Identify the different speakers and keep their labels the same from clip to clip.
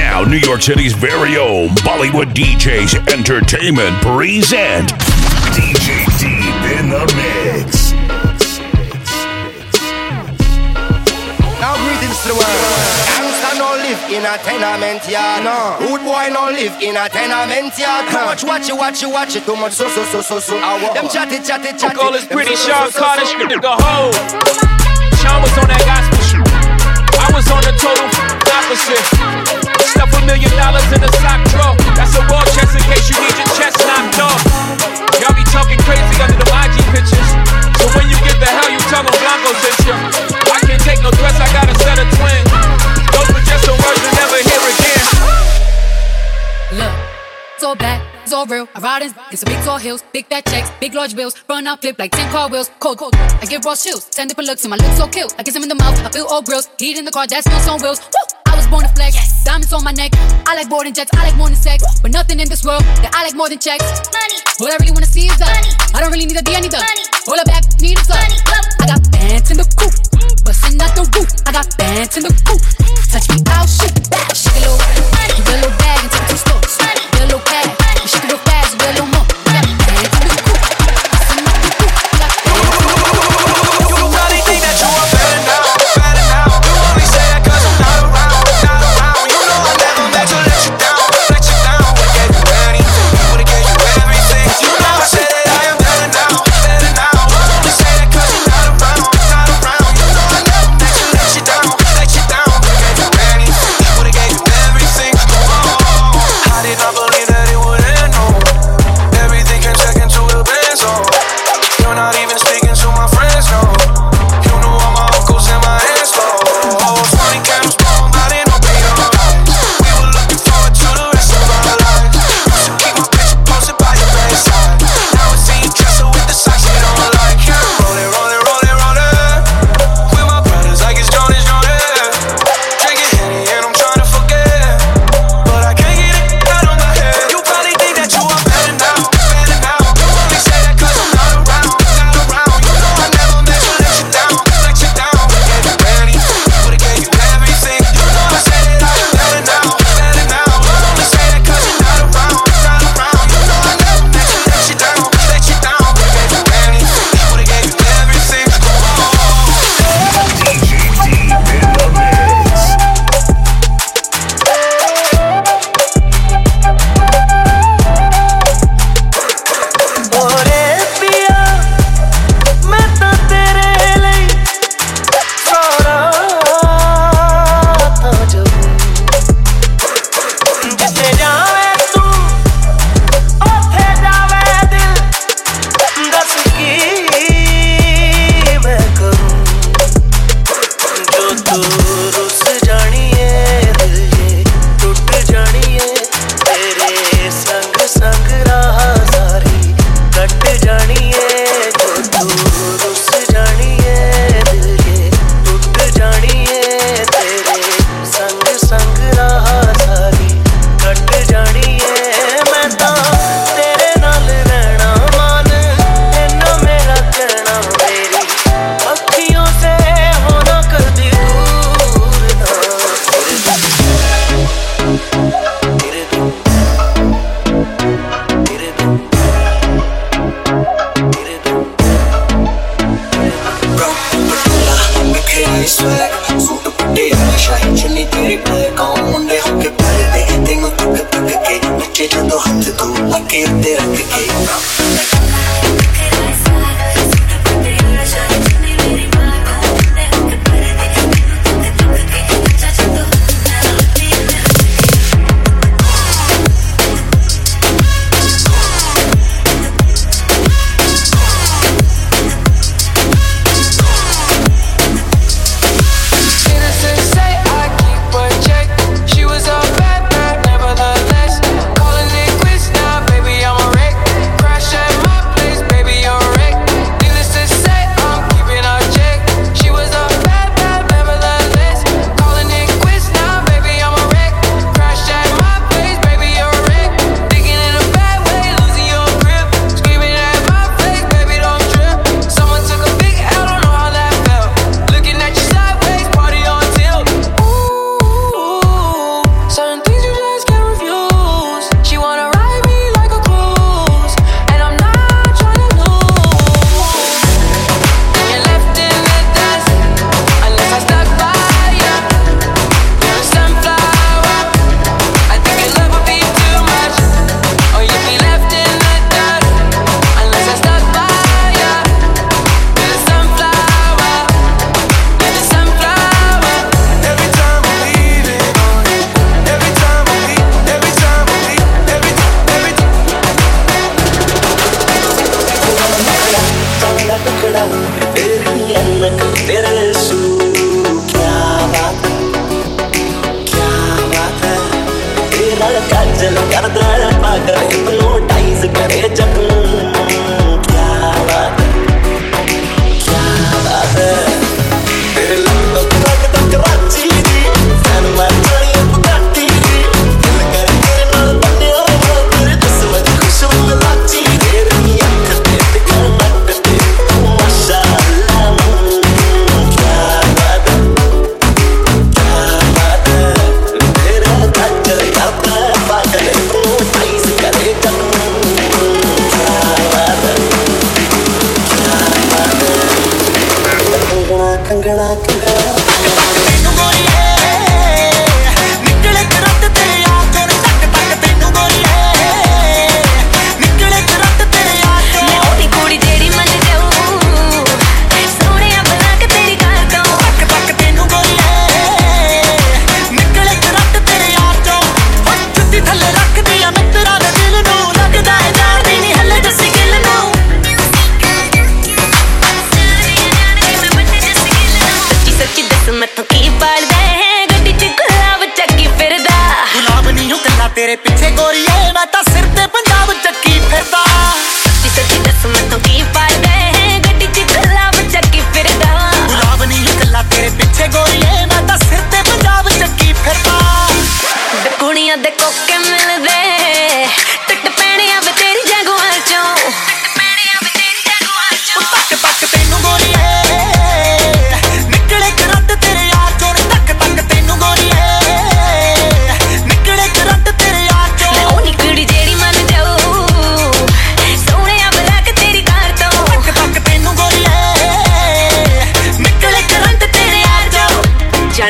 Speaker 1: now, New York City's very own Bollywood DJs Entertainment present DJ Deep in the Mix.
Speaker 2: Now greetings to the world. Gangsta no live in a tenement yard. No. Rude boy no live in a tenement yard. Too much watch it, watch it, watch it. Too much so so so so so. Them chatty chatty chatty.
Speaker 3: Call this
Speaker 2: Them
Speaker 3: pretty
Speaker 2: so, so,
Speaker 3: Sean
Speaker 2: so, so,
Speaker 3: Carter
Speaker 2: so.
Speaker 3: shit nigga hoe. Sean was on that gospel shit. I was on the total opposite. Million dollars in a sock drawer. That's a war chest in case you need your chest knocked off. Y'all be talking crazy under the IG pictures. So when you get the hell, you tell them Blanco sent you. I can't take no threats, I got a set of twins. Those were just some words you never hear again.
Speaker 4: Look, it's all black, it's all real. I ride in, get some big tall hills, big fat checks, big large bills, run out, flip like 10 car wheels. Cold, cold. I get raw chills, 10 different looks, and my lips so kill. I kiss him in the mouth, I feel all grills. Heat in the car, that smells on wheels. Woo! Was born to flex, diamonds on my neck. I like boarding jets, I like more than sex. But nothing in this world that I like more than checks. Money. All I really wanna see is the money. I don't really need a D, I need the money. All I back, need is the money. I got bands in the coop, bustin' out the roof. I got bands in the coop. Touch me out, shit. Shake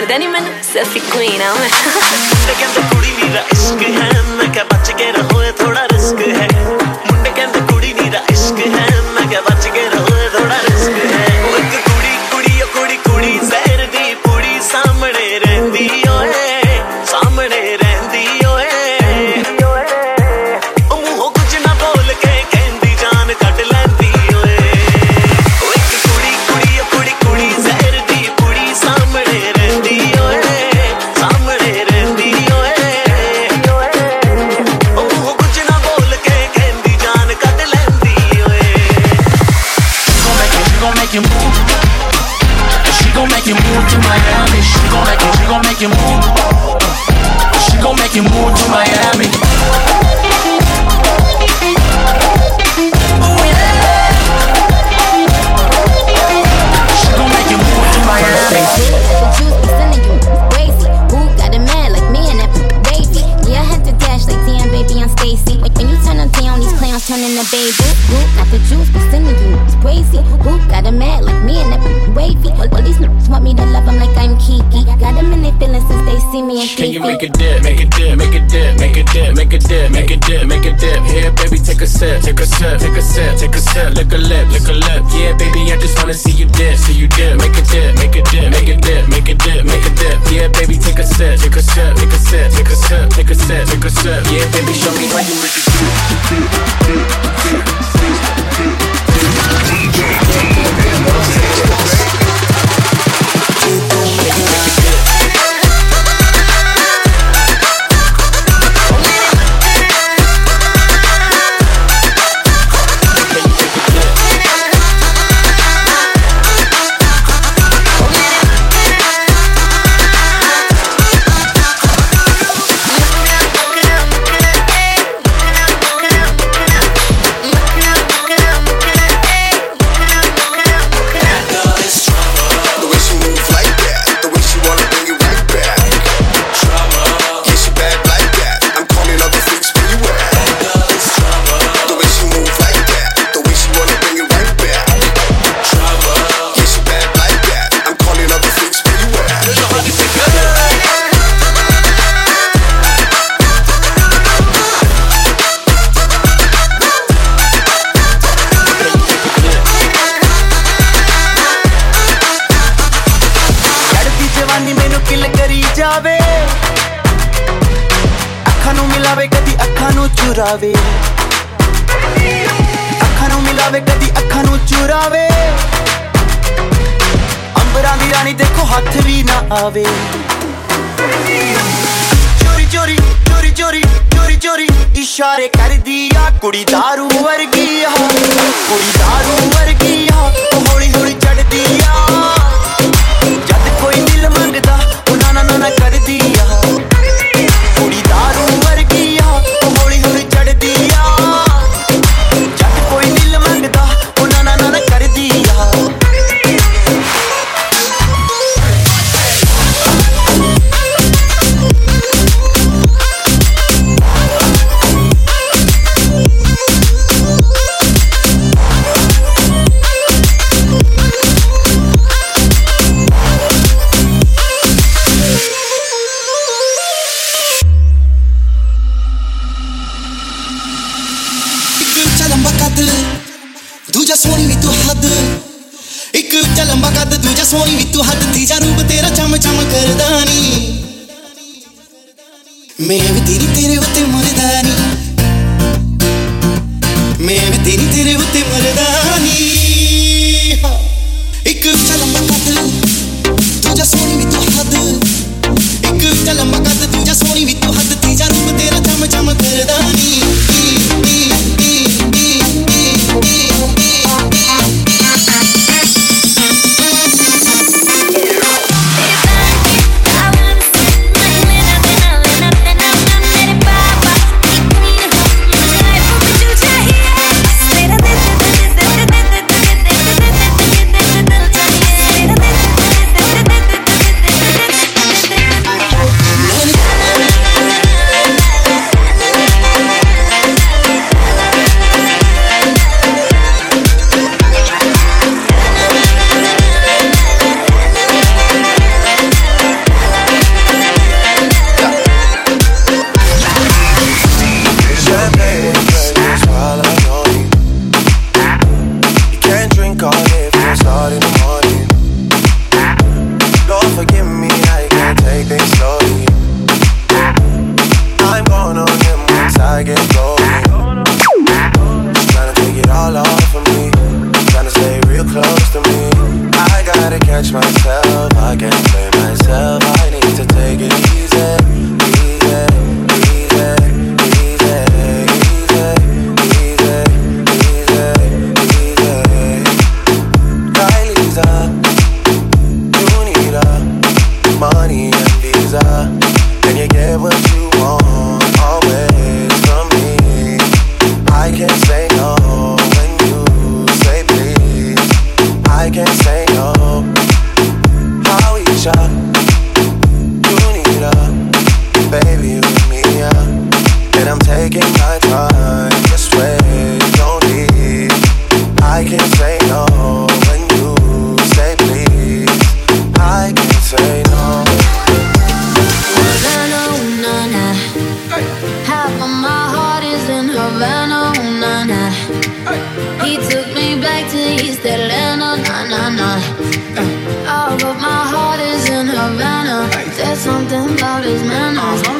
Speaker 4: Guarda di the
Speaker 5: selfie queen. baby. Who got the juice, but sending you it's crazy. Got a like me and that wavy? All, all these niggas want me to love them like I'm Kiki. Got them in their feelings since they see me and
Speaker 3: Can you make a dip, make a dip, make a dip, make a dip, make a dip, make a dip, make a dip? Here, baby, take a sip, take a sip, take a sip, take a sip. Lick a lip, lick a lip. Yeah, baby, I just wanna see you dip, see you dip. Make a dip, make a dip, make a dip, make a dip, make a dip. Yeah, baby, take a sip, take a sip, take a sip, take a sip, take a sip, take a sip. Yeah, baby, show me how you make it.
Speaker 6: Yeah.
Speaker 7: ਦੀ ਅੱਖਾਂ ਨੂੰ ਚੁਰਾਵੇ। ਅੰਬਰਾਂ ਦੀ ਰਾਣੀ ਦੇਖੋ ਹੱਥ ਵੀ ਨਾ ਆਵੇ। ਚੋਰੀ ਚੋਰੀ ਚੋਰੀ ਚੋਰੀ ਚੋਰੀ ਚੋਰੀ ਇਸ਼ਾਰੇ ਕਰਦੀ ਆ ਕੁੜੀ दारू ਵਰਗੀ ਆ। ਕੁੜੀ दारू ਵਰਗੀ ਆ, ਹੌਲੀ ਹੌਲੀ ਚੜਦੀ ਆ। ਜਦ ਕੋਈ ਦਿਲ ਮੰਗਦਾ, ਉਹ ਨਾ ਨਾ ਨਾ ਕਰਦੀ
Speaker 8: shot. You need a baby with me, yeah. And I'm taking
Speaker 9: about his manners.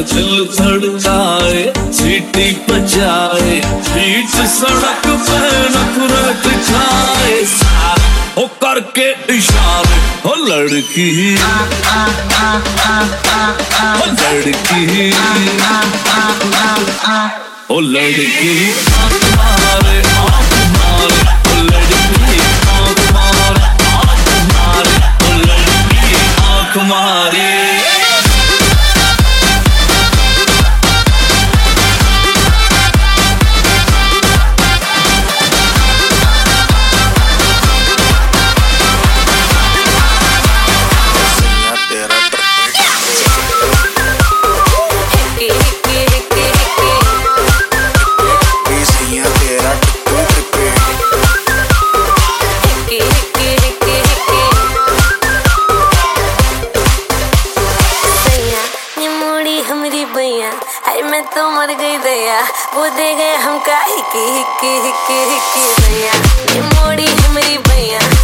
Speaker 1: दिल धड़काए बीच सड़क पे नफरत करके इशारे, हो लड़की। लड़की। लड़की। मारे आप मारे।
Speaker 10: Come. दे गए हम काहे की हिक्की हिक्की हिक्की भैया। ये मोड़ी है भैया।